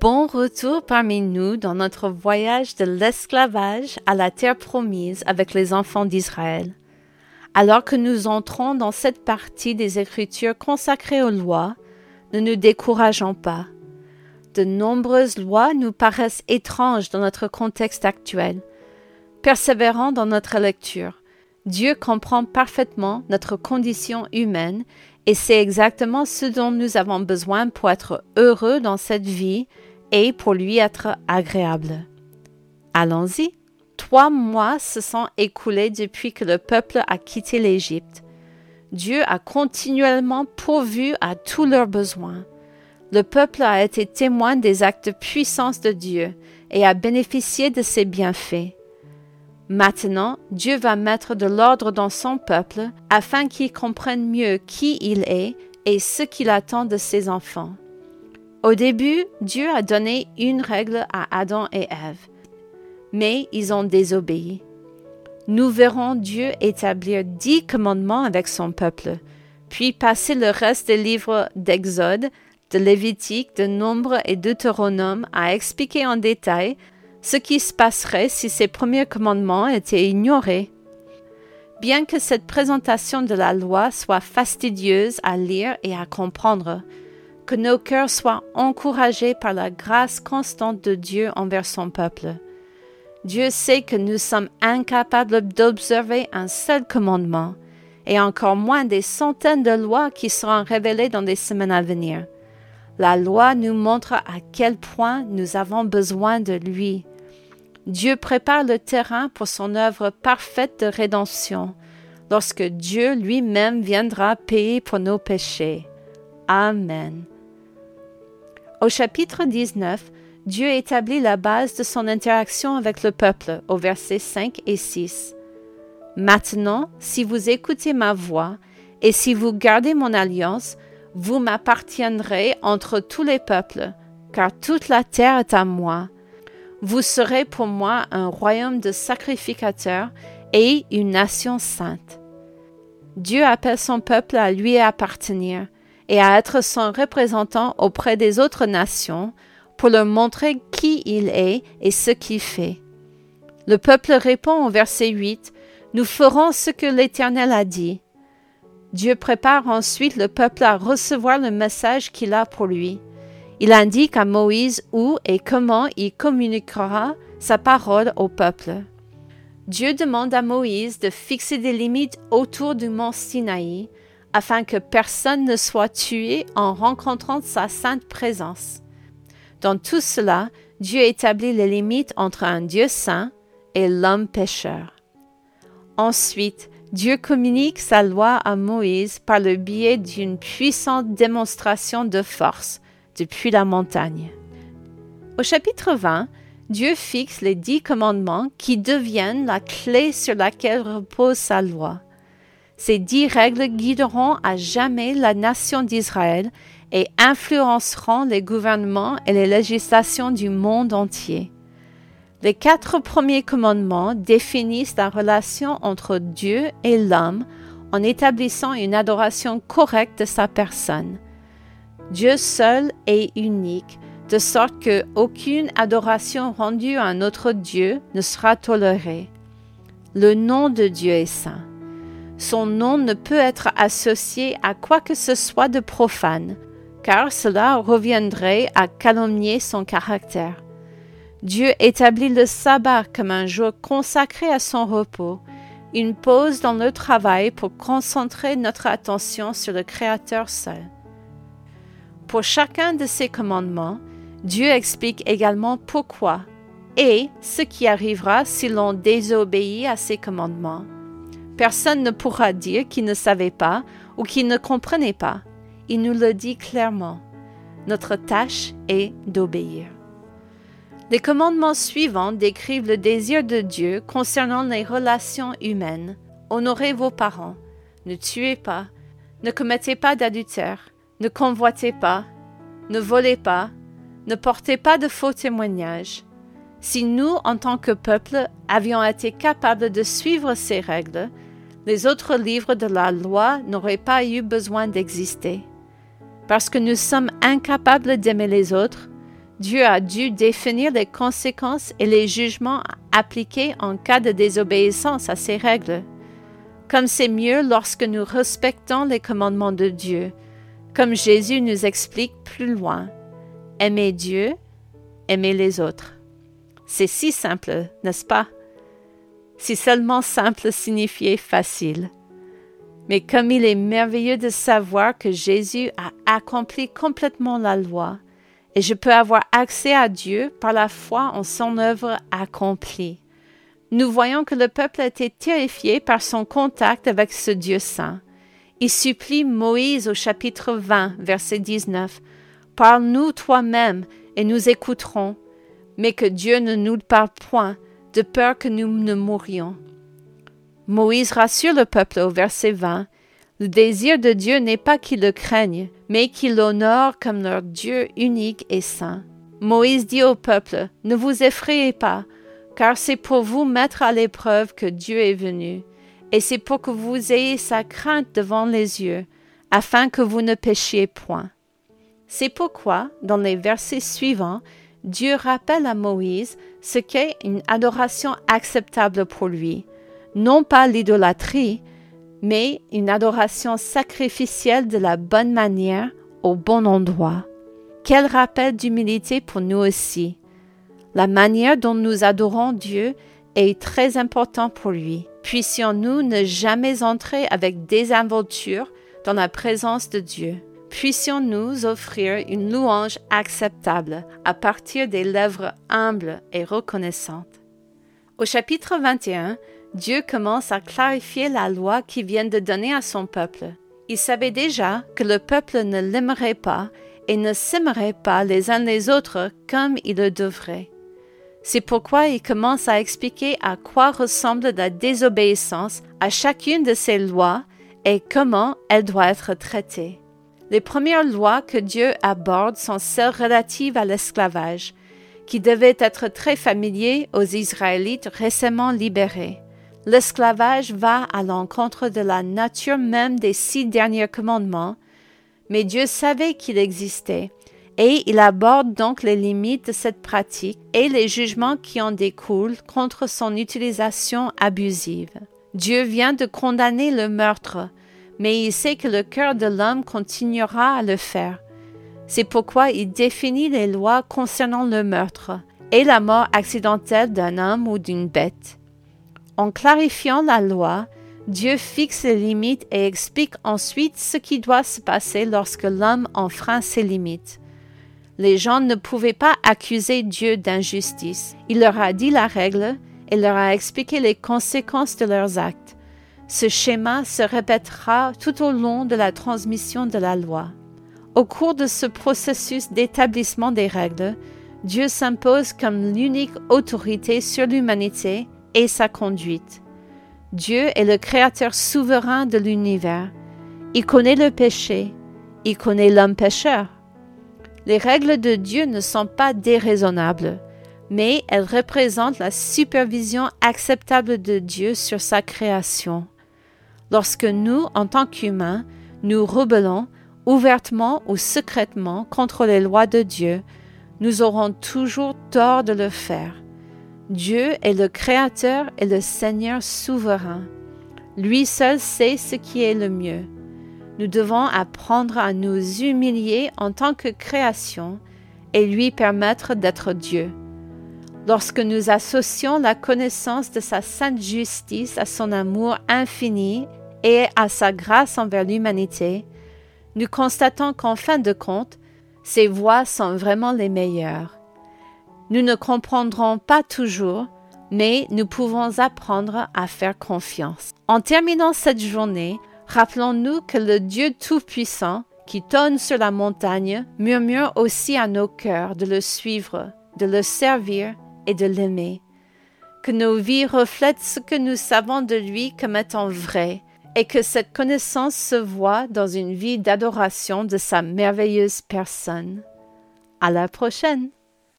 Bon retour parmi nous dans notre voyage de l'esclavage à la terre promise avec les enfants d'Israël. Alors que nous entrons dans cette partie des Écritures consacrées aux lois, ne nous décourageons pas. De nombreuses lois nous paraissent étranges dans notre contexte actuel. Persévérons dans notre lecture. Dieu comprend parfaitement notre condition humaine et c'est exactement ce dont nous avons besoin pour être heureux dans cette vie et pour lui être agréable. Allons-y. Trois mois se sont écoulés depuis que le peuple a quitté l'Égypte. Dieu a continuellement pourvu à tous leurs besoins. Le peuple a été témoin des actes puissants de Dieu et a bénéficié de ses bienfaits. Maintenant, Dieu va mettre de l'ordre dans son peuple afin qu'il comprenne mieux qui il est et ce qu'il attend de ses enfants. Au début, Dieu a donné une règle à Adam et Ève, mais ils ont désobéi. Nous verrons Dieu établir dix commandements avec son peuple, puis passer le reste des livres d'Exode, de Lévitique, de Nombre et d'Eutéronome à expliquer en détail ce qui se passerait si ces premiers commandements étaient ignorés. Bien que cette présentation de la loi soit fastidieuse à lire et à comprendre, que nos cœurs soient encouragés par la grâce constante de Dieu envers son peuple. Dieu sait que nous sommes incapables d'observer un seul commandement, et encore moins des centaines de lois qui seront révélées dans les semaines à venir. La loi nous montre à quel point nous avons besoin de lui. Dieu prépare le terrain pour son œuvre parfaite de rédemption, lorsque Dieu lui-même viendra payer pour nos péchés. Amen. Au chapitre 19, Dieu établit la base de son interaction avec le peuple au versets 5 et 6. Maintenant, si vous écoutez ma voix et si vous gardez mon alliance, vous m'appartiendrez entre tous les peuples, car toute la terre est à moi. Vous serez pour moi un royaume de sacrificateurs et une nation sainte. Dieu appelle son peuple à lui appartenir et à être son représentant auprès des autres nations pour leur montrer qui il est et ce qu'il fait. Le peuple répond au verset 8, Nous ferons ce que l'Éternel a dit. Dieu prépare ensuite le peuple à recevoir le message qu'il a pour lui. Il indique à Moïse où et comment il communiquera sa parole au peuple. Dieu demande à Moïse de fixer des limites autour du mont Sinaï afin que personne ne soit tué en rencontrant sa sainte présence. Dans tout cela, Dieu établit les limites entre un Dieu saint et l'homme pécheur. Ensuite, Dieu communique sa loi à Moïse par le biais d'une puissante démonstration de force depuis la montagne. Au chapitre 20, Dieu fixe les dix commandements qui deviennent la clé sur laquelle repose sa loi. Ces dix règles guideront à jamais la nation d'Israël et influenceront les gouvernements et les législations du monde entier. Les quatre premiers commandements définissent la relation entre Dieu et l'homme en établissant une adoration correcte de sa personne. Dieu seul est unique, de sorte que aucune adoration rendue à un autre Dieu ne sera tolérée. Le nom de Dieu est saint. Son nom ne peut être associé à quoi que ce soit de profane, car cela reviendrait à calomnier son caractère. Dieu établit le sabbat comme un jour consacré à son repos, une pause dans le travail pour concentrer notre attention sur le Créateur seul. Pour chacun de ces commandements, Dieu explique également pourquoi et ce qui arrivera si l'on désobéit à ces commandements. Personne ne pourra dire qu'il ne savait pas ou qu'il ne comprenait pas. Il nous le dit clairement. Notre tâche est d'obéir. Les commandements suivants décrivent le désir de Dieu concernant les relations humaines. Honorez vos parents, ne tuez pas, ne commettez pas d'adultère, ne convoitez pas, ne volez pas, ne portez pas de faux témoignages. Si nous, en tant que peuple, avions été capables de suivre ces règles, les autres livres de la loi n'auraient pas eu besoin d'exister. Parce que nous sommes incapables d'aimer les autres, Dieu a dû définir les conséquences et les jugements appliqués en cas de désobéissance à ces règles. Comme c'est mieux lorsque nous respectons les commandements de Dieu, comme Jésus nous explique plus loin. Aimez Dieu, aimez les autres. C'est si simple, n'est-ce pas? Si seulement simple signifiait facile. Mais comme il est merveilleux de savoir que Jésus a accompli complètement la loi, et je peux avoir accès à Dieu par la foi en son œuvre accomplie. Nous voyons que le peuple été terrifié par son contact avec ce Dieu saint. Il supplie Moïse au chapitre 20, verset 19. Parle-nous toi-même et nous écouterons, mais que Dieu ne nous parle point, de peur que nous ne mourions. Moïse rassure le peuple au verset 20. Le désir de Dieu n'est pas qu'ils le craignent, mais qu'ils l'honorent comme leur Dieu unique et saint. Moïse dit au peuple, Ne vous effrayez pas, car c'est pour vous mettre à l'épreuve que Dieu est venu, et c'est pour que vous ayez sa crainte devant les yeux, afin que vous ne péchiez point. C'est pourquoi, dans les versets suivants, Dieu rappelle à Moïse ce qu'est une adoration acceptable pour lui, non pas l'idolâtrie, mais une adoration sacrificielle de la bonne manière au bon endroit. Quel rappel d'humilité pour nous aussi. La manière dont nous adorons Dieu est très important pour lui. Puissions-nous ne jamais entrer avec désinvolture dans la présence de Dieu. Puissions-nous offrir une louange acceptable à partir des lèvres humbles et reconnaissantes. Au chapitre 21, Dieu commence à clarifier la loi qu'il vient de donner à son peuple. Il savait déjà que le peuple ne l'aimerait pas et ne s'aimerait pas les uns les autres comme il le devrait. C'est pourquoi il commence à expliquer à quoi ressemble la désobéissance à chacune de ces lois et comment elle doit être traitée. Les premières lois que Dieu aborde sont celles relatives à l'esclavage, qui devaient être très familiers aux Israélites récemment libérés l'esclavage va à l'encontre de la nature même des six derniers commandements, mais Dieu savait qu'il existait, et il aborde donc les limites de cette pratique et les jugements qui en découlent contre son utilisation abusive. Dieu vient de condamner le meurtre, mais il sait que le cœur de l'homme continuera à le faire. C'est pourquoi il définit les lois concernant le meurtre et la mort accidentelle d'un homme ou d'une bête. En clarifiant la loi, Dieu fixe les limites et explique ensuite ce qui doit se passer lorsque l'homme enfreint ses limites. Les gens ne pouvaient pas accuser Dieu d'injustice. Il leur a dit la règle et leur a expliqué les conséquences de leurs actes. Ce schéma se répétera tout au long de la transmission de la loi. Au cours de ce processus d'établissement des règles, Dieu s'impose comme l'unique autorité sur l'humanité et sa conduite. Dieu est le créateur souverain de l'univers. Il connaît le péché. Il connaît l'homme pécheur. Les règles de Dieu ne sont pas déraisonnables, mais elles représentent la supervision acceptable de Dieu sur sa création. Lorsque nous, en tant qu'humains, nous rebellons ouvertement ou secrètement contre les lois de Dieu, nous aurons toujours tort de le faire. Dieu est le Créateur et le Seigneur souverain. Lui seul sait ce qui est le mieux. Nous devons apprendre à nous humilier en tant que création et lui permettre d'être Dieu. Lorsque nous associons la connaissance de sa sainte justice à son amour infini et à sa grâce envers l'humanité, nous constatons qu'en fin de compte, ses voies sont vraiment les meilleures. Nous ne comprendrons pas toujours, mais nous pouvons apprendre à faire confiance. En terminant cette journée, rappelons-nous que le Dieu Tout-Puissant, qui tonne sur la montagne, murmure aussi à nos cœurs de le suivre, de le servir et de l'aimer. Que nos vies reflètent ce que nous savons de lui comme étant vrai, et que cette connaissance se voit dans une vie d'adoration de sa merveilleuse personne. À la prochaine!